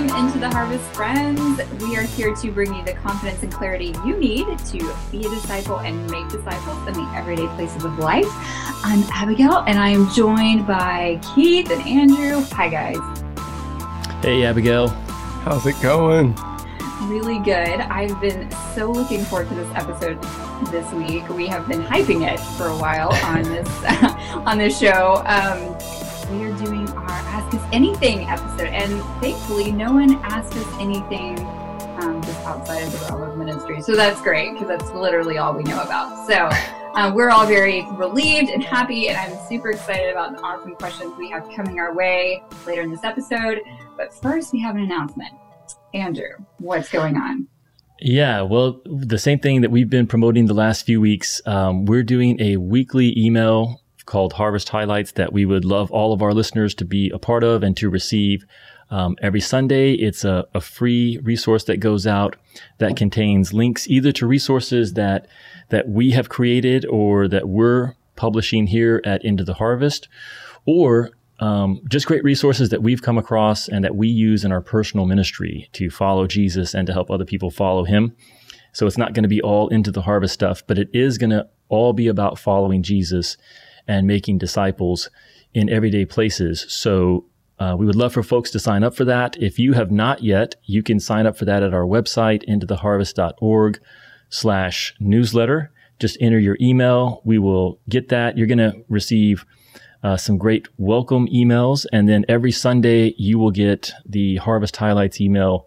Welcome into the Harvest Friends. We are here to bring you the confidence and clarity you need to be a disciple and make disciples in the everyday places of life. I'm Abigail and I am joined by Keith and Andrew. Hi, guys. Hey, Abigail. How's it going? Really good. I've been so looking forward to this episode this week. We have been hyping it for a while on this on this show. Um, we are doing our Ask Us Anything episode. And thankfully, no one asked us anything um, just outside of the realm of ministry. So that's great because that's literally all we know about. So uh, we're all very relieved and happy, and I'm super excited about the awesome questions we have coming our way later in this episode. But first, we have an announcement. Andrew, what's going on? Yeah, well, the same thing that we've been promoting the last few weeks. Um, we're doing a weekly email called Harvest Highlights that we would love all of our listeners to be a part of and to receive. Um, every Sunday, it's a, a, free resource that goes out that contains links either to resources that that we have created or that we're publishing here at Into the Harvest, or um, just great resources that we've come across and that we use in our personal ministry to follow Jesus and to help other people follow Him. So it's not going to be all into the harvest stuff, but it is going to all be about following Jesus and making disciples in everyday places. So uh, we would love for folks to sign up for that. If you have not yet, you can sign up for that at our website, intotheharvest.org slash newsletter. Just enter your email. We will get that. You're going to receive uh, some great welcome emails. And then every Sunday, you will get the Harvest Highlights email.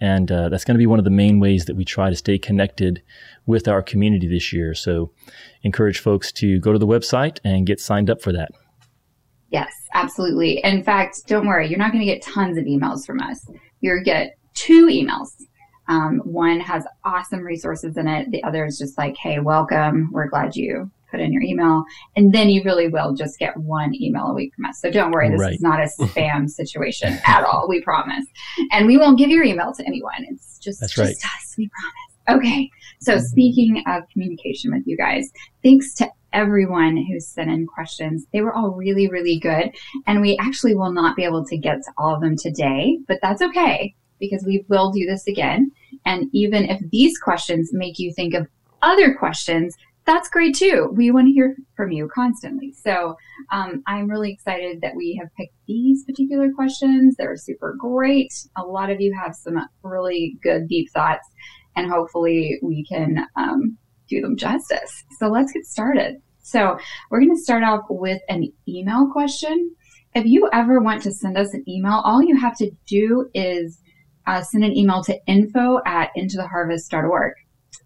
And uh, that's going to be one of the main ways that we try to stay connected with our community this year. So encourage folks to go to the website and get signed up for that. Yes, absolutely. In fact, don't worry, you're not going to get tons of emails from us. You're get two emails. Um, one has awesome resources in it. The other is just like, hey, welcome. We're glad you put in your email. And then you really will just get one email a week from us. So don't worry, this right. is not a spam situation at all. We promise. And we won't give your email to anyone. It's just, That's just right. us. We promise. Okay. So speaking of communication with you guys, thanks to everyone who sent in questions. They were all really, really good. And we actually will not be able to get to all of them today, but that's okay because we will do this again. And even if these questions make you think of other questions, that's great too. We want to hear from you constantly. So um, I'm really excited that we have picked these particular questions. They're super great. A lot of you have some really good, deep thoughts and hopefully we can um, do them justice. So let's get started. So we're going to start off with an email question. If you ever want to send us an email, all you have to do is uh, send an email to info at intotheharvest.org.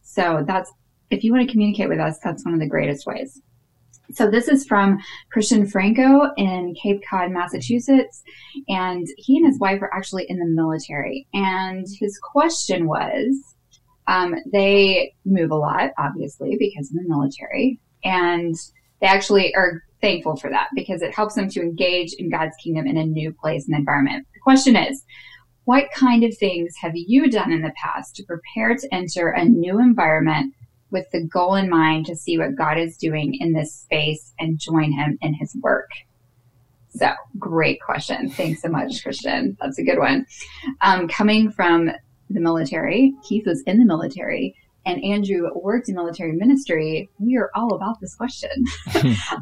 So that's, if you want to communicate with us, that's one of the greatest ways. So this is from Christian Franco in Cape Cod, Massachusetts. And he and his wife are actually in the military. And his question was, um, they move a lot, obviously, because of the military. And they actually are thankful for that because it helps them to engage in God's kingdom in a new place and environment. The question is, what kind of things have you done in the past to prepare to enter a new environment with the goal in mind to see what God is doing in this space and join Him in His work? So, great question. Thanks so much, Christian. That's a good one. Um, coming from the military. Keith was in the military and Andrew worked in military ministry, we are all about this question.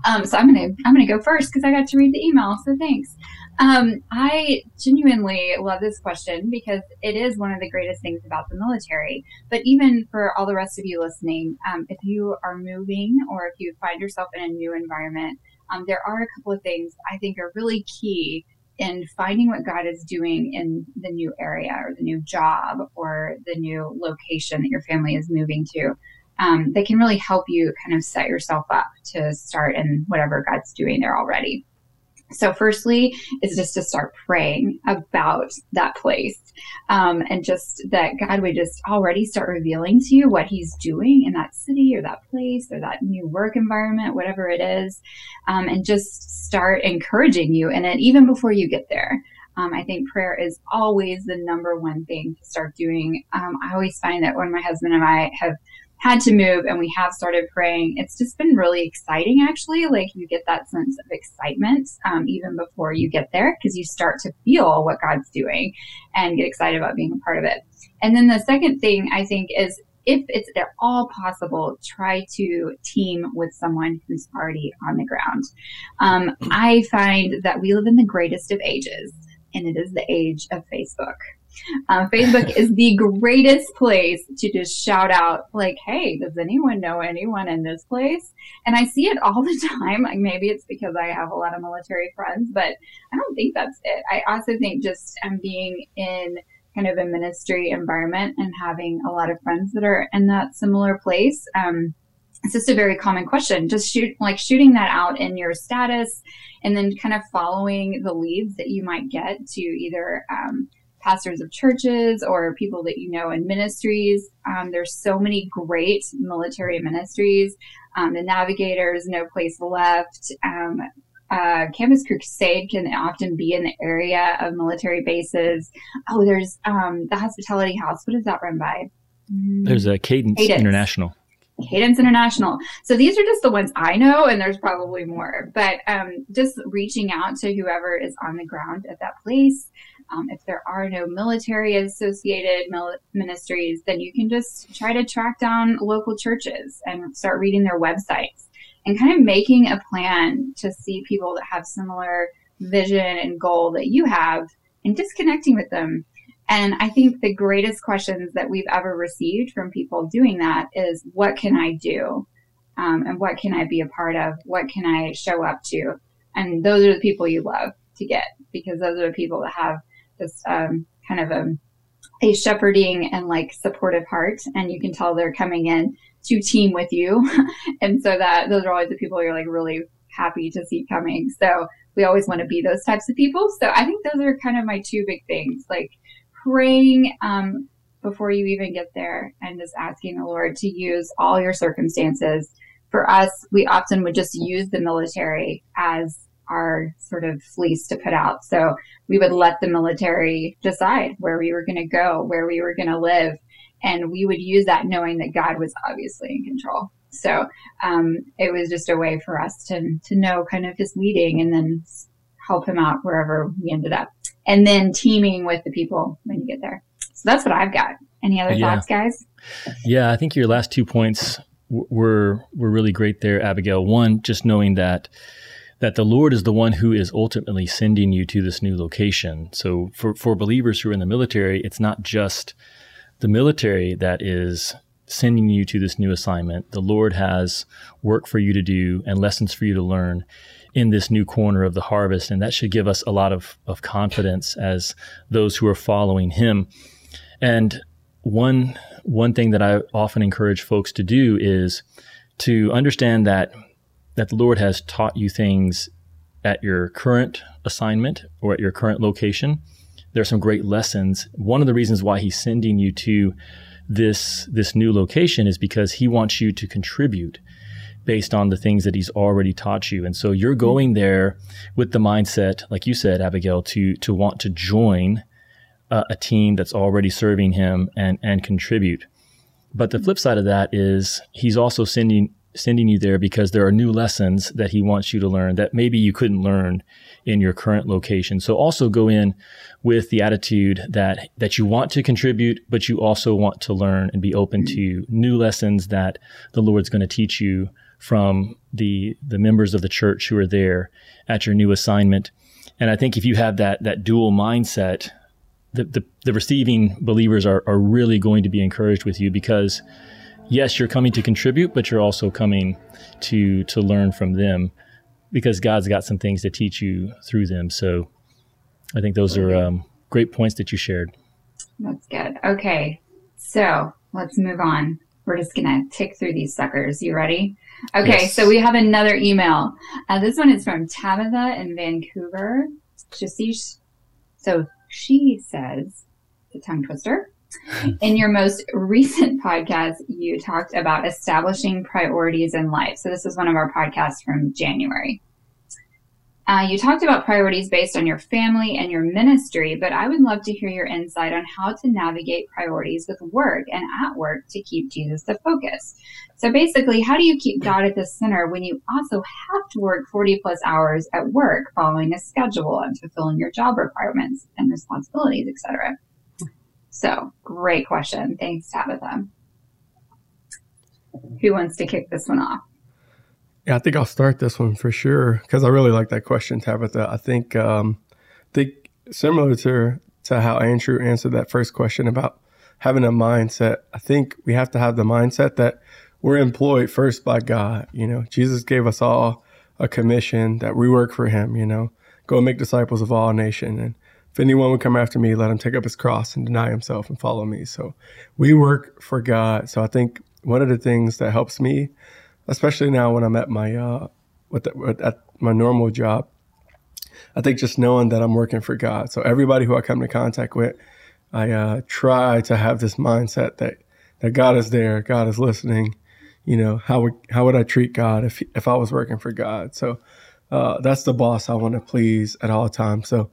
um, so I'm gonna I'm gonna go first because I got to read the email. So thanks. Um, I genuinely love this question because it is one of the greatest things about the military. But even for all the rest of you listening, um, if you are moving or if you find yourself in a new environment, um, there are a couple of things I think are really key in finding what God is doing in the new area or the new job or the new location that your family is moving to, um, they can really help you kind of set yourself up to start in whatever God's doing there already. So, firstly, is just to start praying about that place um, and just that God would just already start revealing to you what He's doing in that city or that place or that new work environment, whatever it is, um, and just start encouraging you in it even before you get there. Um, I think prayer is always the number one thing to start doing. Um, I always find that when my husband and I have had to move and we have started praying. It's just been really exciting, actually. Like you get that sense of excitement um, even before you get there because you start to feel what God's doing and get excited about being a part of it. And then the second thing I think is if it's at all possible, try to team with someone who's already on the ground. Um, I find that we live in the greatest of ages, and it is the age of Facebook. Uh, Facebook is the greatest place to just shout out, like, hey, does anyone know anyone in this place? And I see it all the time. Like, maybe it's because I have a lot of military friends, but I don't think that's it. I also think just um, being in kind of a ministry environment and having a lot of friends that are in that similar place. Um, it's just a very common question. Just shoot, like shooting that out in your status and then kind of following the leads that you might get to either um, pastors of churches or people that you know in ministries. Um, there's so many great military ministries. Um, the Navigators, No Place Left, um, uh, Campus Crusade can often be in the area of military bases. Oh, there's um, the Hospitality House. What is that run by? There's a Cadence, Cadence, International. Cadence International. So these are just the ones I know, and there's probably more. But um, just reaching out to whoever is on the ground at that place. Um, if there are no military associated mil- ministries, then you can just try to track down local churches and start reading their websites and kind of making a plan to see people that have similar vision and goal that you have and disconnecting with them. And I think the greatest questions that we've ever received from people doing that is, what can I do? Um, and what can I be a part of? What can I show up to? And those are the people you love to get because those are the people that have just um, kind of a, a shepherding and like supportive heart. And you can tell they're coming in to team with you. and so that those are always the people you're like really happy to see coming. So we always want to be those types of people. So I think those are kind of my two big things, like praying um, before you even get there and just asking the Lord to use all your circumstances. For us, we often would just use the military as our sort of fleece to put out. So we would let the military decide where we were going to go, where we were going to live. And we would use that knowing that God was obviously in control. So um, it was just a way for us to, to know kind of his leading and then help him out wherever we ended up. And then teaming with the people when you get there. So that's what I've got. Any other yeah. thoughts, guys? Yeah, I think your last two points were were really great there, Abigail. One, just knowing that that the Lord is the one who is ultimately sending you to this new location. So for, for believers who are in the military, it's not just the military that is sending you to this new assignment. The Lord has work for you to do and lessons for you to learn in this new corner of the harvest. And that should give us a lot of, of confidence as those who are following Him. And one, one thing that I often encourage folks to do is to understand that that the Lord has taught you things at your current assignment or at your current location. There are some great lessons. One of the reasons why He's sending you to this this new location is because He wants you to contribute based on the things that He's already taught you. And so you're going there with the mindset, like you said, Abigail, to to want to join a team that's already serving Him and and contribute. But the flip side of that is He's also sending sending you there because there are new lessons that he wants you to learn that maybe you couldn't learn in your current location. So also go in with the attitude that that you want to contribute, but you also want to learn and be open to new lessons that the Lord's going to teach you from the the members of the church who are there at your new assignment. And I think if you have that that dual mindset, the, the, the receiving believers are, are really going to be encouraged with you because yes, you're coming to contribute, but you're also coming to to learn from them because God's got some things to teach you through them. So I think those are um, great points that you shared. That's good. Okay, so let's move on. We're just gonna tick through these suckers. You ready? Okay, yes. so we have another email. Uh, this one is from Tabitha in Vancouver. So she says, the tongue twister. In your most recent podcast, you talked about establishing priorities in life. So, this is one of our podcasts from January. Uh, you talked about priorities based on your family and your ministry, but I would love to hear your insight on how to navigate priorities with work and at work to keep Jesus the focus. So basically, how do you keep God at the center when you also have to work 40 plus hours at work following a schedule and fulfilling your job requirements and responsibilities, etc.? So, great question. Thanks, Tabitha. Who wants to kick this one off? Yeah, I think I'll start this one for sure because I really like that question, Tabitha. I think, um, think similar to to how Andrew answered that first question about having a mindset. I think we have to have the mindset that we're employed first by God. You know, Jesus gave us all a commission that we work for Him. You know, go make disciples of all nations, and if anyone would come after me, let him take up his cross and deny himself and follow me. So we work for God. So I think one of the things that helps me, especially now when I'm at my uh, the, at my normal job, I think just knowing that I'm working for God. So everybody who I come into contact with, I uh, try to have this mindset that that God is there, God is listening. You know, how would how would I treat God if if I was working for God? So uh, that's the boss I want to please at all times. So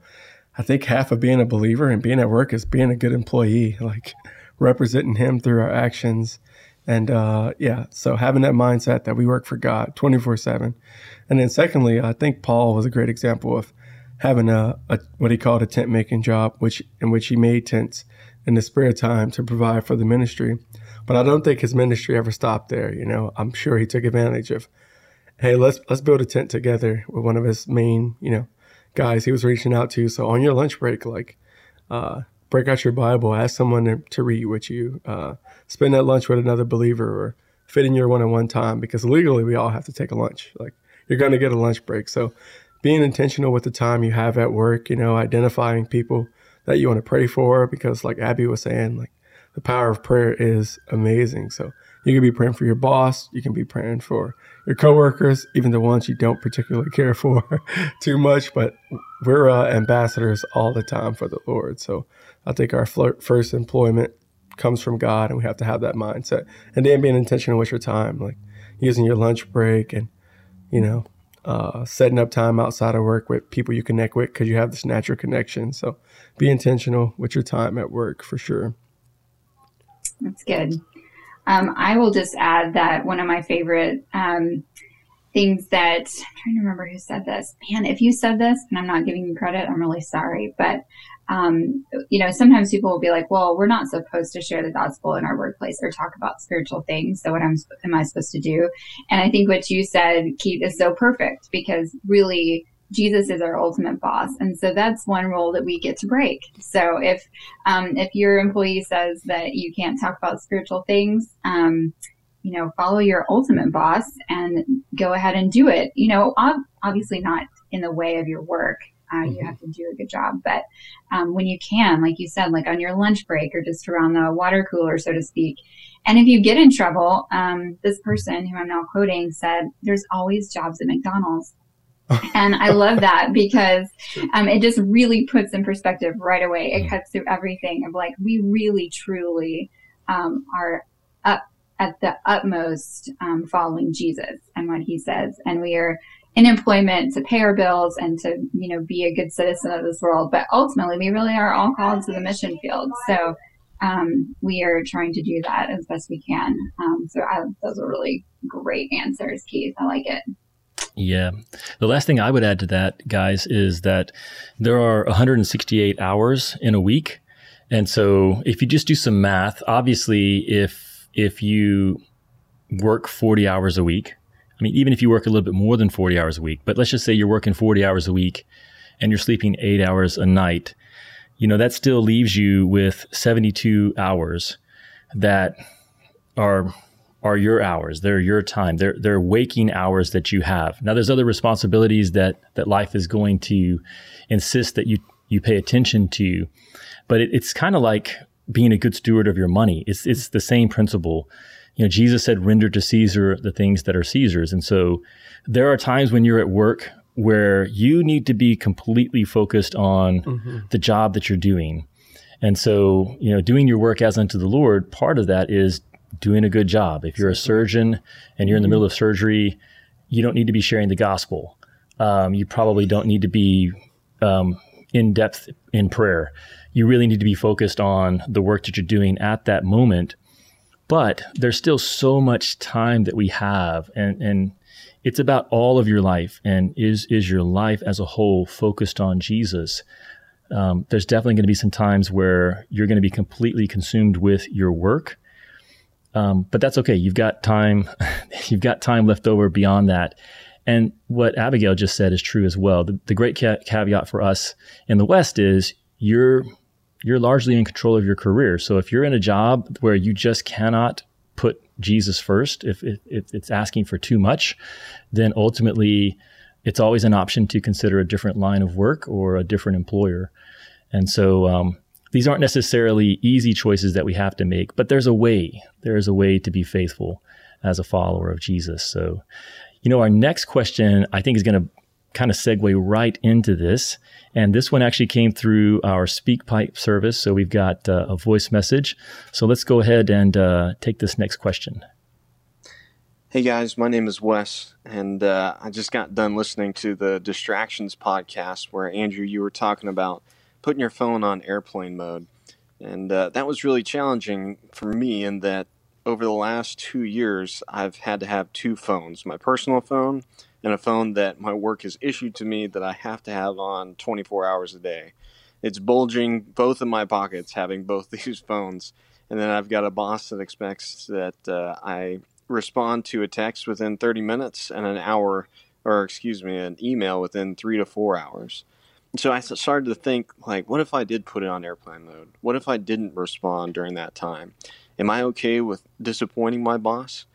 I think half of being a believer and being at work is being a good employee, like representing Him through our actions. And uh, yeah, so having that mindset that we work for God 24 7. And then, secondly, I think Paul was a great example of having a, a what he called a tent making job, which in which he made tents in the spare time to provide for the ministry. But I don't think his ministry ever stopped there. You know, I'm sure he took advantage of, hey, let's let's build a tent together with one of his main, you know, guys he was reaching out to. So on your lunch break, like, uh, break out your Bible, ask someone to read with you, uh, spend that lunch with another believer, or fit in your one-on-one time because legally we all have to take a lunch. Like you're going to get a lunch break. So being intentional with the time you have at work, you know, identifying people that you want to pray for because like Abby was saying, like the power of prayer is amazing. So you can be praying for your boss. You can be praying for your coworkers, even the ones you don't particularly care for too much. But we're uh, ambassadors all the time for the Lord. So I think our first employment comes from God, and we have to have that mindset. And then being intentional with your time, like using your lunch break and, you know, uh, setting up time outside of work with people you connect with because you have this natural connection. So be intentional with your time at work for sure. That's good. Um, I will just add that one of my favorite um, things that I'm trying to remember who said this. Man, if you said this and I'm not giving you credit, I'm really sorry. But um, you know, sometimes people will be like, "Well, we're not supposed to share the gospel in our workplace or talk about spiritual things. So what am, am I supposed to do?" And I think what you said, Keith, is so perfect because really Jesus is our ultimate boss, and so that's one rule that we get to break. So if um, if your employee says that you can't talk about spiritual things, um, you know, follow your ultimate boss and go ahead and do it. You know, ob- obviously not in the way of your work. Uh, mm-hmm. You have to do a good job, but um, when you can, like you said, like on your lunch break or just around the water cooler, so to speak. And if you get in trouble, um, this person who I'm now quoting said, "There's always jobs at McDonald's." and I love that because um, it just really puts in perspective right away. It mm. cuts through everything of like we really truly um, are up at the utmost um, following Jesus and what He says, and we are in employment to pay our bills and to you know be a good citizen of this world. But ultimately, we really are all called to the mission field. So. Um, we are trying to do that as best we can. Um, so I, those are really great answers, Keith. I like it. Yeah. The last thing I would add to that, guys, is that there are 168 hours in a week. And so if you just do some math, obviously if if you work 40 hours a week, I mean even if you work a little bit more than 40 hours a week, but let's just say you're working 40 hours a week and you're sleeping 8 hours a night, you know, that still leaves you with 72 hours that are are your hours. They're your time. They're they're waking hours that you have. Now there's other responsibilities that that life is going to insist that you you pay attention to, but it, it's kind of like being a good steward of your money. It's it's the same principle. You know, Jesus said, "Render to Caesar the things that are Caesar's," and so there are times when you're at work where you need to be completely focused on mm-hmm. the job that you're doing. And so, you know, doing your work as unto the Lord, part of that is doing a good job. If you're a surgeon and you're in the middle of surgery, you don't need to be sharing the gospel. Um, you probably don't need to be um, in depth in prayer. You really need to be focused on the work that you're doing at that moment. But there's still so much time that we have, and, and it's about all of your life. And is is your life as a whole focused on Jesus? Um, there's definitely going to be some times where you're going to be completely consumed with your work, um, but that's okay. You've got time. you've got time left over beyond that. And what Abigail just said is true as well. The, the great ca- caveat for us in the West is you're you're largely in control of your career. So if you're in a job where you just cannot put Jesus first, if, if, if it's asking for too much, then ultimately it's always an option to consider a different line of work or a different employer. And so um, these aren't necessarily easy choices that we have to make, but there's a way. There is a way to be faithful as a follower of Jesus. So, you know, our next question I think is going to kind of segue right into this. And this one actually came through our SpeakPipe service. So we've got uh, a voice message. So let's go ahead and uh, take this next question. Hey guys, my name is Wes, and uh, I just got done listening to the Distractions podcast where Andrew, you were talking about putting your phone on airplane mode. And uh, that was really challenging for me in that over the last two years, I've had to have two phones my personal phone and a phone that my work has issued to me that I have to have on 24 hours a day. It's bulging both of my pockets having both these phones. And then I've got a boss that expects that uh, I respond to a text within 30 minutes and an hour, or excuse me, an email within three to four hours. So I started to think, like, what if I did put it on airplane mode? What if I didn't respond during that time? Am I okay with disappointing my boss?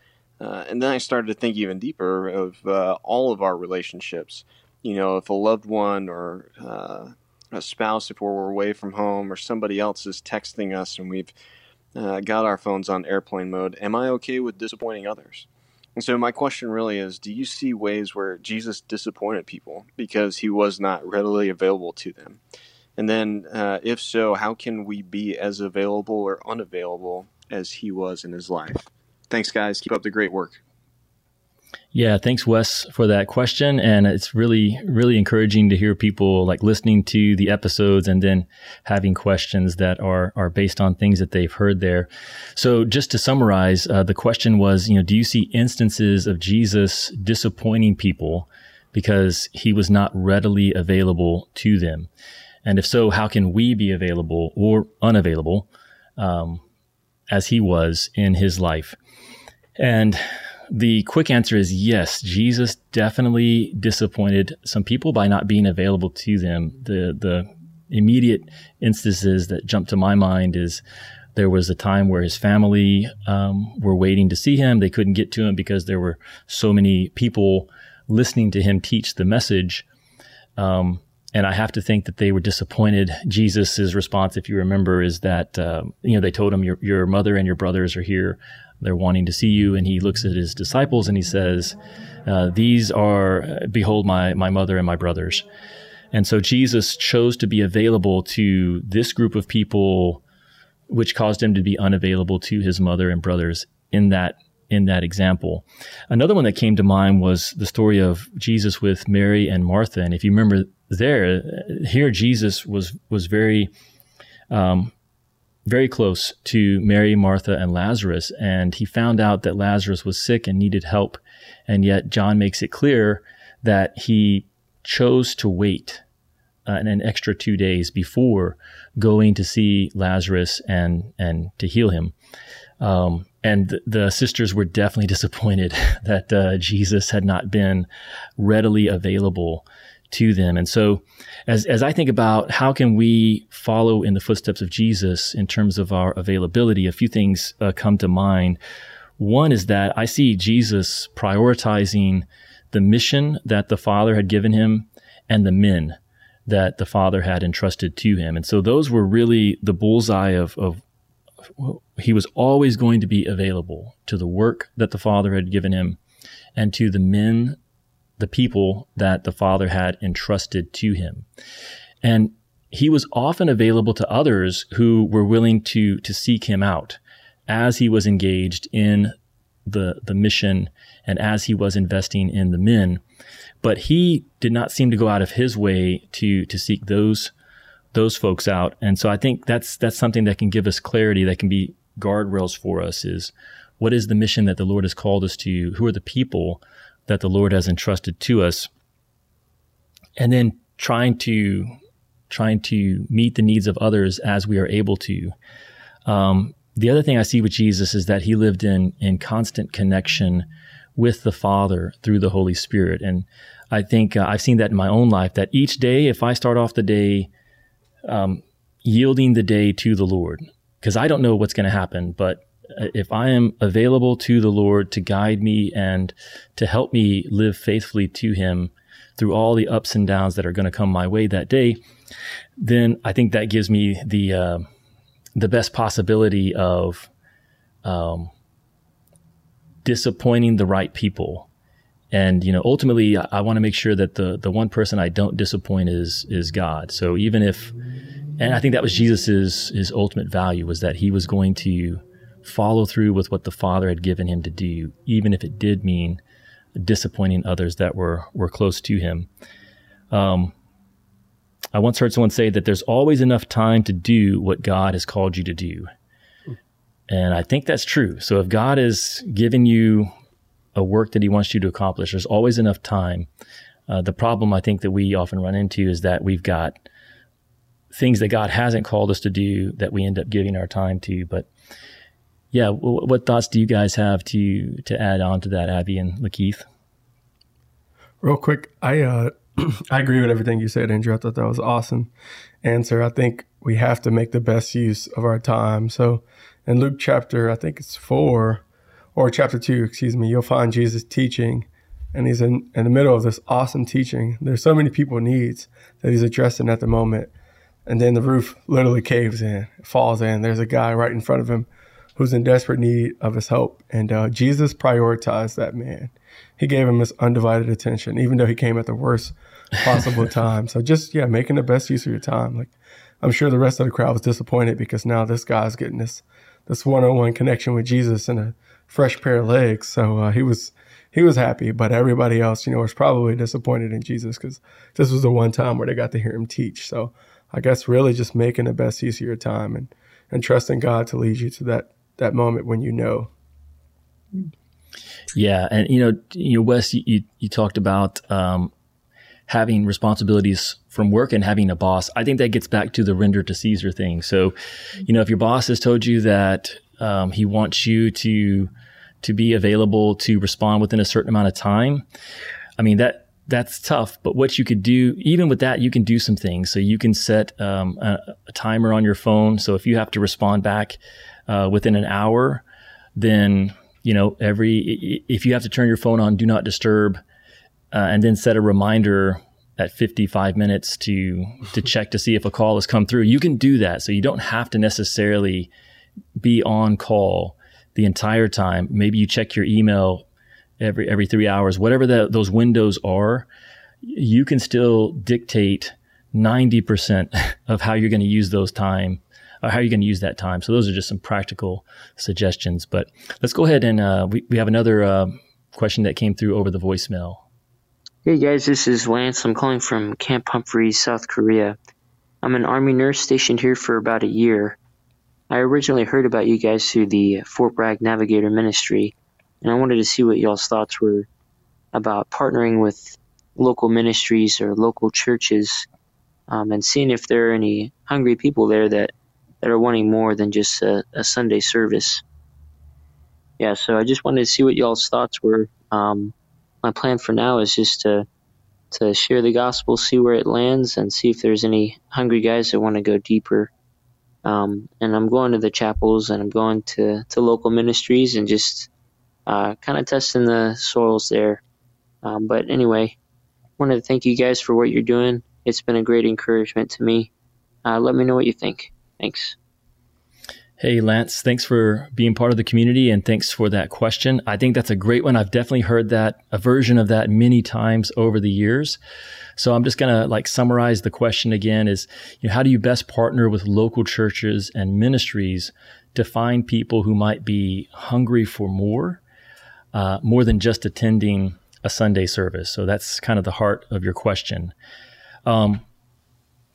Uh, and then I started to think even deeper of uh, all of our relationships. You know, if a loved one or uh, a spouse, if we're away from home, or somebody else is texting us and we've uh, got our phones on airplane mode, am I okay with disappointing others? And so, my question really is do you see ways where Jesus disappointed people because he was not readily available to them? And then, uh, if so, how can we be as available or unavailable as he was in his life? Thanks, guys. Keep up the great work. Yeah, thanks, Wes, for that question. And it's really, really encouraging to hear people like listening to the episodes and then having questions that are are based on things that they've heard there. So, just to summarize, uh, the question was, you know, do you see instances of Jesus disappointing people because he was not readily available to them? And if so, how can we be available or unavailable um, as he was in his life? And the quick answer is yes. Jesus definitely disappointed some people by not being available to them. The the immediate instances that jump to my mind is there was a time where his family um, were waiting to see him. They couldn't get to him because there were so many people listening to him teach the message. Um, and I have to think that they were disappointed. Jesus' response, if you remember, is that uh, you know they told him your your mother and your brothers are here. They're wanting to see you. And he looks at his disciples and he says, uh, These are, behold, my, my mother and my brothers. And so Jesus chose to be available to this group of people, which caused him to be unavailable to his mother and brothers in that in that example. Another one that came to mind was the story of Jesus with Mary and Martha. And if you remember there, here Jesus was was very um, very close to Mary, Martha, and Lazarus. And he found out that Lazarus was sick and needed help. And yet, John makes it clear that he chose to wait uh, an extra two days before going to see Lazarus and, and to heal him. Um, and the sisters were definitely disappointed that uh, Jesus had not been readily available to them. And so as, as I think about how can we follow in the footsteps of Jesus in terms of our availability, a few things uh, come to mind. One is that I see Jesus prioritizing the mission that the Father had given him and the men that the Father had entrusted to him. And so those were really the bullseye of, of he was always going to be available to the work that the Father had given him and to the men the people that the Father had entrusted to him. And he was often available to others who were willing to, to seek him out as he was engaged in the the mission and as he was investing in the men. But he did not seem to go out of his way to to seek those those folks out. And so I think that's that's something that can give us clarity, that can be guardrails for us is what is the mission that the Lord has called us to? Who are the people that the Lord has entrusted to us? And then trying to trying to meet the needs of others as we are able to. Um, the other thing I see with Jesus is that he lived in in constant connection with the Father through the Holy Spirit, and I think uh, I've seen that in my own life. That each day, if I start off the day um, yielding the day to the Lord, because I don't know what's going to happen, but if I am available to the Lord to guide me and to help me live faithfully to Him through all the ups and downs that are going to come my way that day, then I think that gives me the uh, the best possibility of um, disappointing the right people. And you know, ultimately, I, I want to make sure that the the one person I don't disappoint is is God. So even if, and I think that was Jesus's his ultimate value was that he was going to follow through with what the Father had given him to do, even if it did mean disappointing others that were were close to him. Um, I once heard someone say that there's always enough time to do what God has called you to do. And I think that's true. So if God has given you a work that he wants you to accomplish, there's always enough time. Uh, the problem I think that we often run into is that we've got things that God hasn't called us to do that we end up giving our time to. But yeah, what thoughts do you guys have to to add on to that, Abby and Lakeith? Real quick, I uh, I agree with everything you said, Andrew. I thought that was awesome answer. I think we have to make the best use of our time. So in Luke chapter, I think it's four or chapter two, excuse me, you'll find Jesus teaching and he's in, in the middle of this awesome teaching. There's so many people needs that he's addressing at the moment. And then the roof literally caves in, it falls in. There's a guy right in front of him who's in desperate need of his help. And uh, Jesus prioritized that man. He gave him his undivided attention, even though he came at the worst possible time. So just yeah, making the best use of your time. Like I'm sure the rest of the crowd was disappointed because now this guy's getting this this one-on-one connection with Jesus and a fresh pair of legs. So uh, he was he was happy, but everybody else, you know, was probably disappointed in Jesus because this was the one time where they got to hear him teach. So I guess really just making the best use of your time and and trusting God to lead you to that that moment when you know. Yeah, and you know, you know, Wes, you you talked about um, having responsibilities from work and having a boss. I think that gets back to the render to Caesar thing. So, you know, if your boss has told you that um, he wants you to to be available to respond within a certain amount of time, I mean that that's tough. But what you could do, even with that, you can do some things. So you can set um, a, a, timer on your phone. So if you have to respond back uh, within an hour, then you know every if you have to turn your phone on, do not disturb uh, and then set a reminder at 55 minutes to to check to see if a call has come through. You can do that, so you don't have to necessarily be on call the entire time. Maybe you check your email every every three hours, whatever the, those windows are. You can still dictate 90% of how you're going to use those time or how you're going to use that time. So those are just some practical suggestions. But let's go ahead and uh, we, we have another uh, question that came through over the voicemail. Hey guys, this is Lance. I'm calling from Camp Humphreys, South Korea. I'm an Army nurse stationed here for about a year. I originally heard about you guys through the Fort Bragg Navigator Ministry, and I wanted to see what y'all's thoughts were about partnering with local ministries or local churches um, and seeing if there are any hungry people there that, that are wanting more than just a, a Sunday service. Yeah, so I just wanted to see what y'all's thoughts were. Um, my plan for now is just to to share the gospel, see where it lands, and see if there's any hungry guys that want to go deeper. Um, and I'm going to the chapels and I'm going to, to local ministries and just uh, kind of testing the soils there. Um, but anyway, wanted to thank you guys for what you're doing. It's been a great encouragement to me. Uh, let me know what you think. Thanks. Hey, Lance, thanks for being part of the community and thanks for that question. I think that's a great one. I've definitely heard that, a version of that many times over the years. So I'm just going to like summarize the question again is, you know, how do you best partner with local churches and ministries to find people who might be hungry for more? uh, more than just attending a Sunday service. So that's kind of the heart of your question. Um,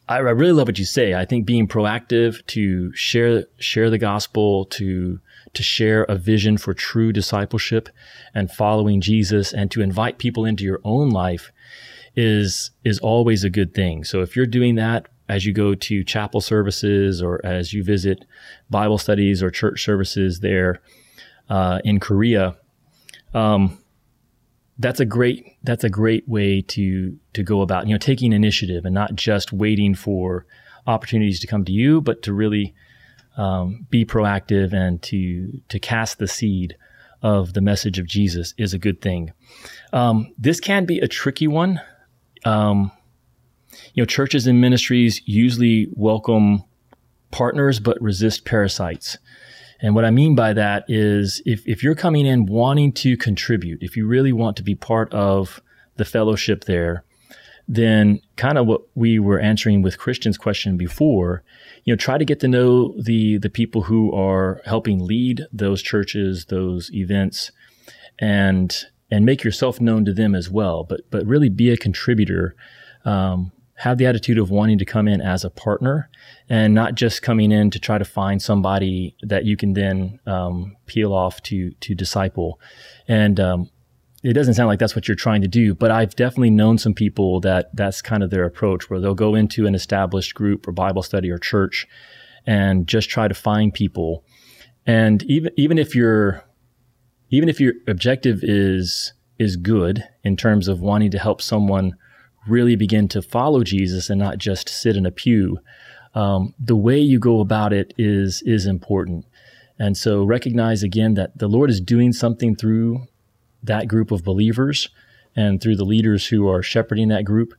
I, I really love what you say. I think being proactive to share share the gospel, to to share a vision for true discipleship and following Jesus, and to invite people into your own life is is always a good thing. So if you're doing that as you go to chapel services or as you visit Bible studies or church services there uh, in Korea, um, that's a great that's a great way to to go about you know taking initiative and not just waiting for opportunities to come to you, but to really um, be proactive and to to cast the seed of the message of Jesus is a good thing. Um, this can be a tricky one. Um, you know, churches and ministries usually welcome partners but resist parasites. And what I mean by that is if, if you're coming in wanting to contribute, if you really want to be part of the fellowship there, then kind of what we were answering with Christian's question before, you know, try to get to know the the people who are helping lead those churches, those events, and and make yourself known to them as well. But but really be a contributor. Um, have the attitude of wanting to come in as a partner and not just coming in to try to find somebody that you can then um, peel off to to disciple. And um, it doesn't sound like that's what you're trying to do, but I've definitely known some people that that's kind of their approach, where they'll go into an established group or Bible study or church and just try to find people. And even even if your even if your objective is is good in terms of wanting to help someone really begin to follow Jesus and not just sit in a pew, um, the way you go about it is is important. And so recognize again that the Lord is doing something through that group of believers and through the leaders who are shepherding that group.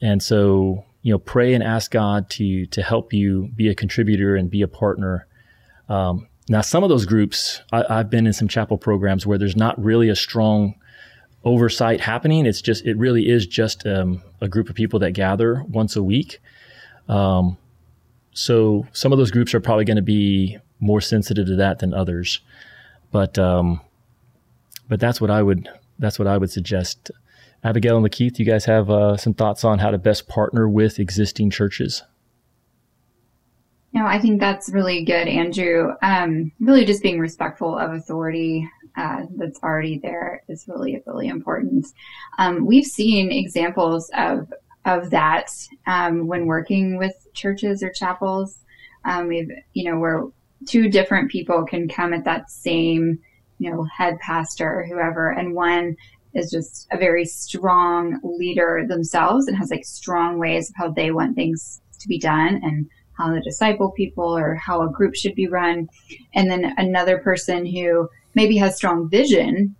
And so, you know, pray and ask God to to help you be a contributor and be a partner. Um, now, some of those groups, I, I've been in some chapel programs where there's not really a strong oversight happening. It's just it really is just um, a group of people that gather once a week. Um, so some of those groups are probably going to be more sensitive to that than others, but um, but that's what I would that's what I would suggest. Abigail and Lakeith, you guys have uh, some thoughts on how to best partner with existing churches? No, I think that's really good, Andrew. Um, really, just being respectful of authority uh, that's already there is really really important. Um, we've seen examples of of that um, when working with churches or chapels. Um, we've you know where two different people can come at that same you know head pastor or whoever, and one is just a very strong leader themselves and has like strong ways of how they want things to be done and how to disciple people or how a group should be run. And then another person who maybe has strong vision,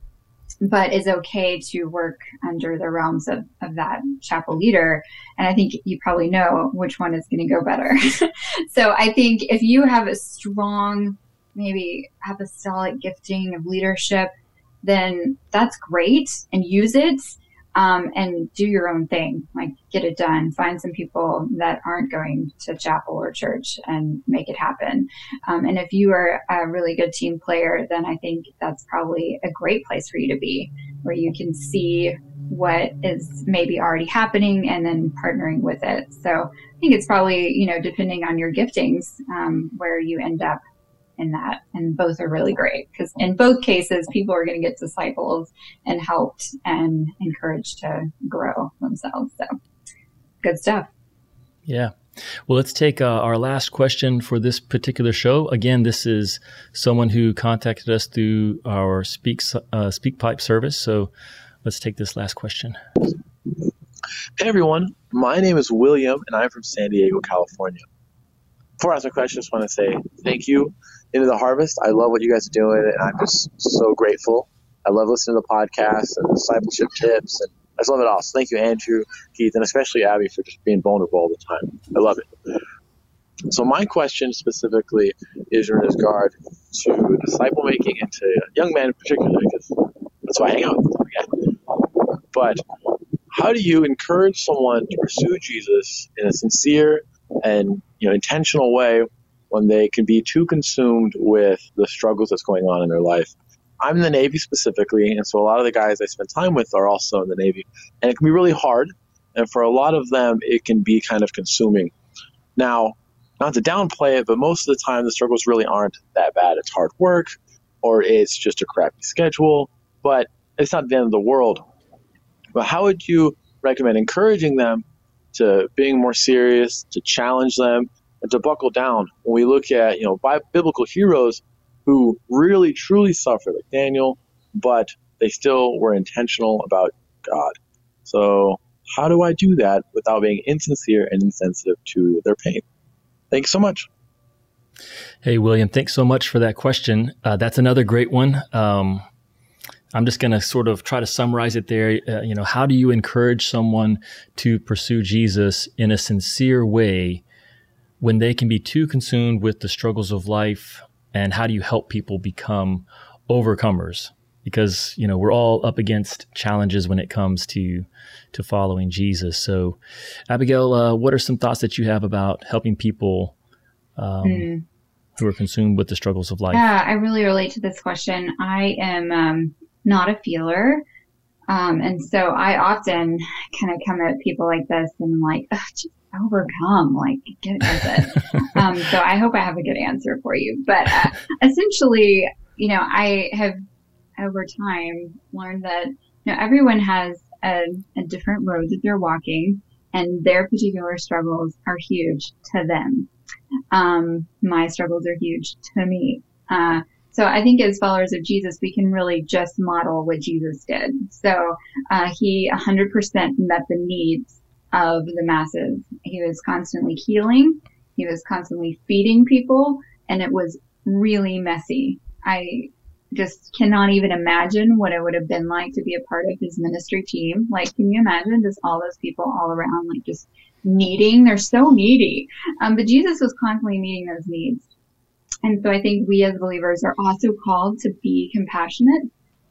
but is okay to work under the realms of, of that chapel leader. And I think you probably know which one is going to go better. so I think if you have a strong, maybe apostolic gifting of leadership, then that's great and use it um, and do your own thing, like get it done. Find some people that aren't going to chapel or church and make it happen. Um, and if you are a really good team player, then I think that's probably a great place for you to be, where you can see what is maybe already happening and then partnering with it. So I think it's probably, you know, depending on your giftings, um, where you end up in that. And both are really great because in both cases, people are going to get discipled and helped and encouraged to grow themselves. So good stuff. Yeah. Well, let's take uh, our last question for this particular show. Again, this is someone who contacted us through our Speak uh, SpeakPipe service. So let's take this last question. Hey everyone, my name is William, and I'm from San Diego, California. Before I ask my question, I just want to say thank you into the harvest. I love what you guys are doing, and I'm just so grateful. I love listening to the podcast and discipleship tips, and I just love it all. So thank you, Andrew, Keith, and especially Abby for just being vulnerable all the time. I love it. So my question specifically is in regard to disciple making and to young men in particular, because that's why I hang out with them again. But how do you encourage someone to pursue Jesus in a sincere and you know intentional way when they can be too consumed with the struggles that's going on in their life. I'm in the Navy specifically, and so a lot of the guys I spend time with are also in the Navy, and it can be really hard. And for a lot of them, it can be kind of consuming. Now, not to downplay it, but most of the time the struggles really aren't that bad. It's hard work, or it's just a crappy schedule, but it's not the end of the world. But how would you recommend encouraging them to being more serious, to challenge them, and to buckle down? When we look at you know biblical heroes who really truly suffered, like Daniel, but they still were intentional about God. So how do I do that without being insincere and insensitive to their pain? Thanks so much. Hey, William, thanks so much for that question. Uh, that's another great one. Um, I'm just going to sort of try to summarize it there. Uh, you know, how do you encourage someone to pursue Jesus in a sincere way when they can be too consumed with the struggles of life? And how do you help people become overcomers? Because you know we're all up against challenges when it comes to to following Jesus. So, Abigail, uh, what are some thoughts that you have about helping people um, mm. who are consumed with the struggles of life? Yeah, I really relate to this question. I am um, not a feeler. Um, and so I often kind of come at people like this and I'm like, just overcome, like get with it. um, so I hope I have a good answer for you. But uh, essentially, you know, I have over time learned that you know everyone has a, a different road that they're walking, and their particular struggles are huge to them. Um, my struggles are huge to me. Uh, so I think as followers of Jesus, we can really just model what Jesus did. So uh, he 100% met the needs of the masses. He was constantly healing. He was constantly feeding people, and it was really messy. I just cannot even imagine what it would have been like to be a part of his ministry team. Like, can you imagine just all those people all around, like just needing? They're so needy. Um, but Jesus was constantly meeting those needs. And so I think we as believers are also called to be compassionate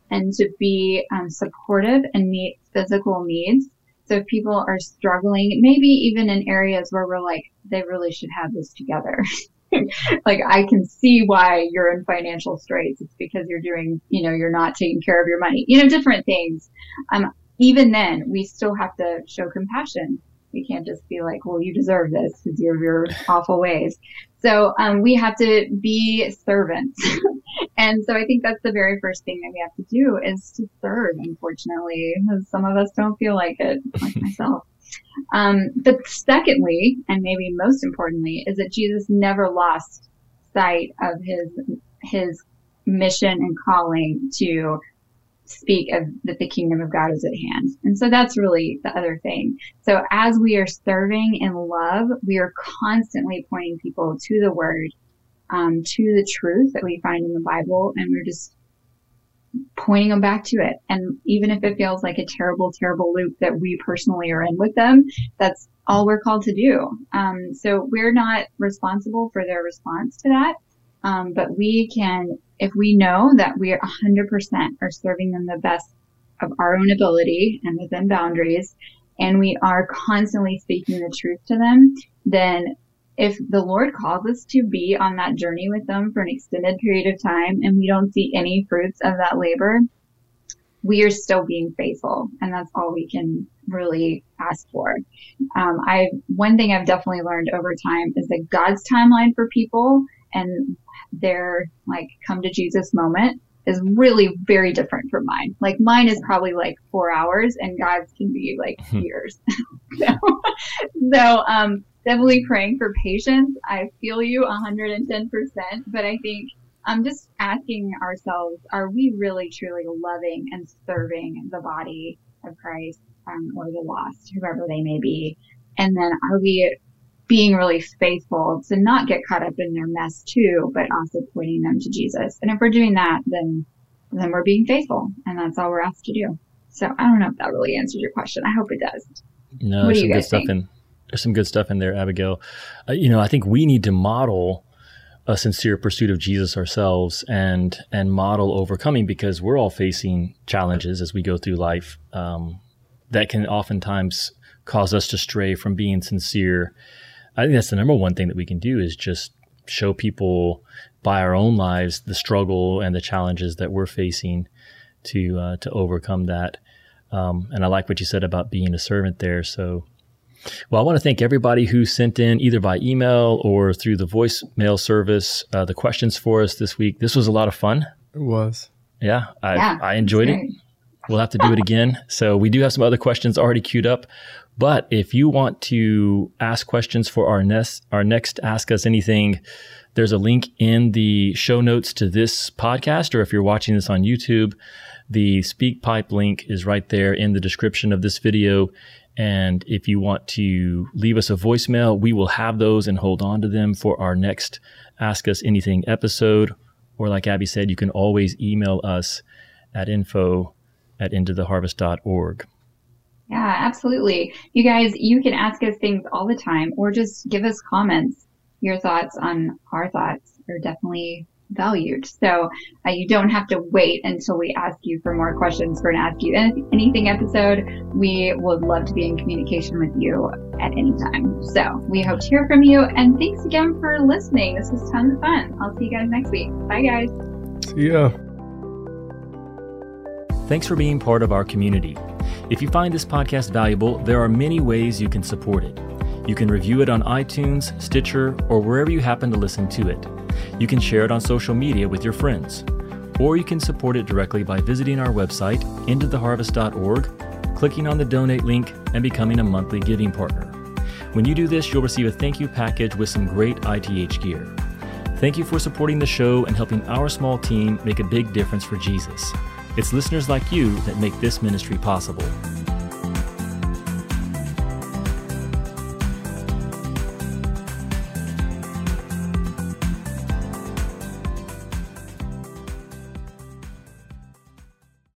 and to be um, supportive and meet physical needs. So if people are struggling, maybe even in areas where we're like, they really should have this together. like I can see why you're in financial straits. It's because you're doing, you know, you're not taking care of your money, you know, different things. Um, even then we still have to show compassion. We can't just be like, well, you deserve this because of your awful ways. So, um, we have to be servants. and so I think that's the very first thing that we have to do is to serve, unfortunately. Because some of us don't feel like it, like myself. Um, but secondly, and maybe most importantly, is that Jesus never lost sight of his his mission and calling to speak of that the kingdom of God is at hand. And so that's really the other thing. So as we are serving in love, we are constantly pointing people to the word, um, to the truth that we find in the Bible, and we're just pointing them back to it. And even if it feels like a terrible, terrible loop that we personally are in with them, that's all we're called to do. Um, so we're not responsible for their response to that. Um, but we can, if we know that we are 100% are serving them the best of our own ability and within boundaries, and we are constantly speaking the truth to them, then if the Lord calls us to be on that journey with them for an extended period of time and we don't see any fruits of that labor, we are still being faithful. And that's all we can really ask for. Um, I, one thing I've definitely learned over time is that God's timeline for people and their like come to Jesus moment is really very different from mine. Like mine is probably like four hours and God's can be like hmm. years. so, so, um, definitely praying for patience. I feel you 110%, but I think I'm just asking ourselves, are we really truly loving and serving the body of Christ um, or the lost, whoever they may be? And then are we being really faithful to not get caught up in their mess too, but also pointing them to Jesus? And if we're doing that, then then we're being faithful, and that's all we're asked to do. So I don't know if that really answers your question. I hope it does. No, what do you guys think? In- there's some good stuff in there, Abigail. Uh, you know, I think we need to model a sincere pursuit of Jesus ourselves and and model overcoming because we're all facing challenges as we go through life um, that can oftentimes cause us to stray from being sincere. I think that's the number one thing that we can do is just show people by our own lives the struggle and the challenges that we're facing to uh, to overcome that. Um, and I like what you said about being a servant there. So, well, I want to thank everybody who sent in either by email or through the voicemail service uh, the questions for us this week. This was a lot of fun. It was. Yeah, I, yeah, I enjoyed it. We'll have to do it again. So we do have some other questions already queued up. But if you want to ask questions for our next our next Ask Us Anything, there's a link in the show notes to this podcast, or if you're watching this on YouTube, the SpeakPipe link is right there in the description of this video. And if you want to leave us a voicemail, we will have those and hold on to them for our next Ask Us Anything episode. Or, like Abby said, you can always email us at info at intotheharvest.org. Yeah, absolutely. You guys, you can ask us things all the time or just give us comments. Your thoughts on our thoughts are definitely valued. So uh, you don't have to wait until we ask you for more questions for an Ask You Anything episode. We would love to be in communication with you at any time. So we hope to hear from you. And thanks again for listening. This was tons of fun. I'll see you guys next week. Bye, guys. See ya. Thanks for being part of our community. If you find this podcast valuable, there are many ways you can support it. You can review it on iTunes, Stitcher, or wherever you happen to listen to it. You can share it on social media with your friends. Or you can support it directly by visiting our website, intotheharvest.org, clicking on the donate link, and becoming a monthly giving partner. When you do this, you'll receive a thank you package with some great ITH gear. Thank you for supporting the show and helping our small team make a big difference for Jesus. It's listeners like you that make this ministry possible.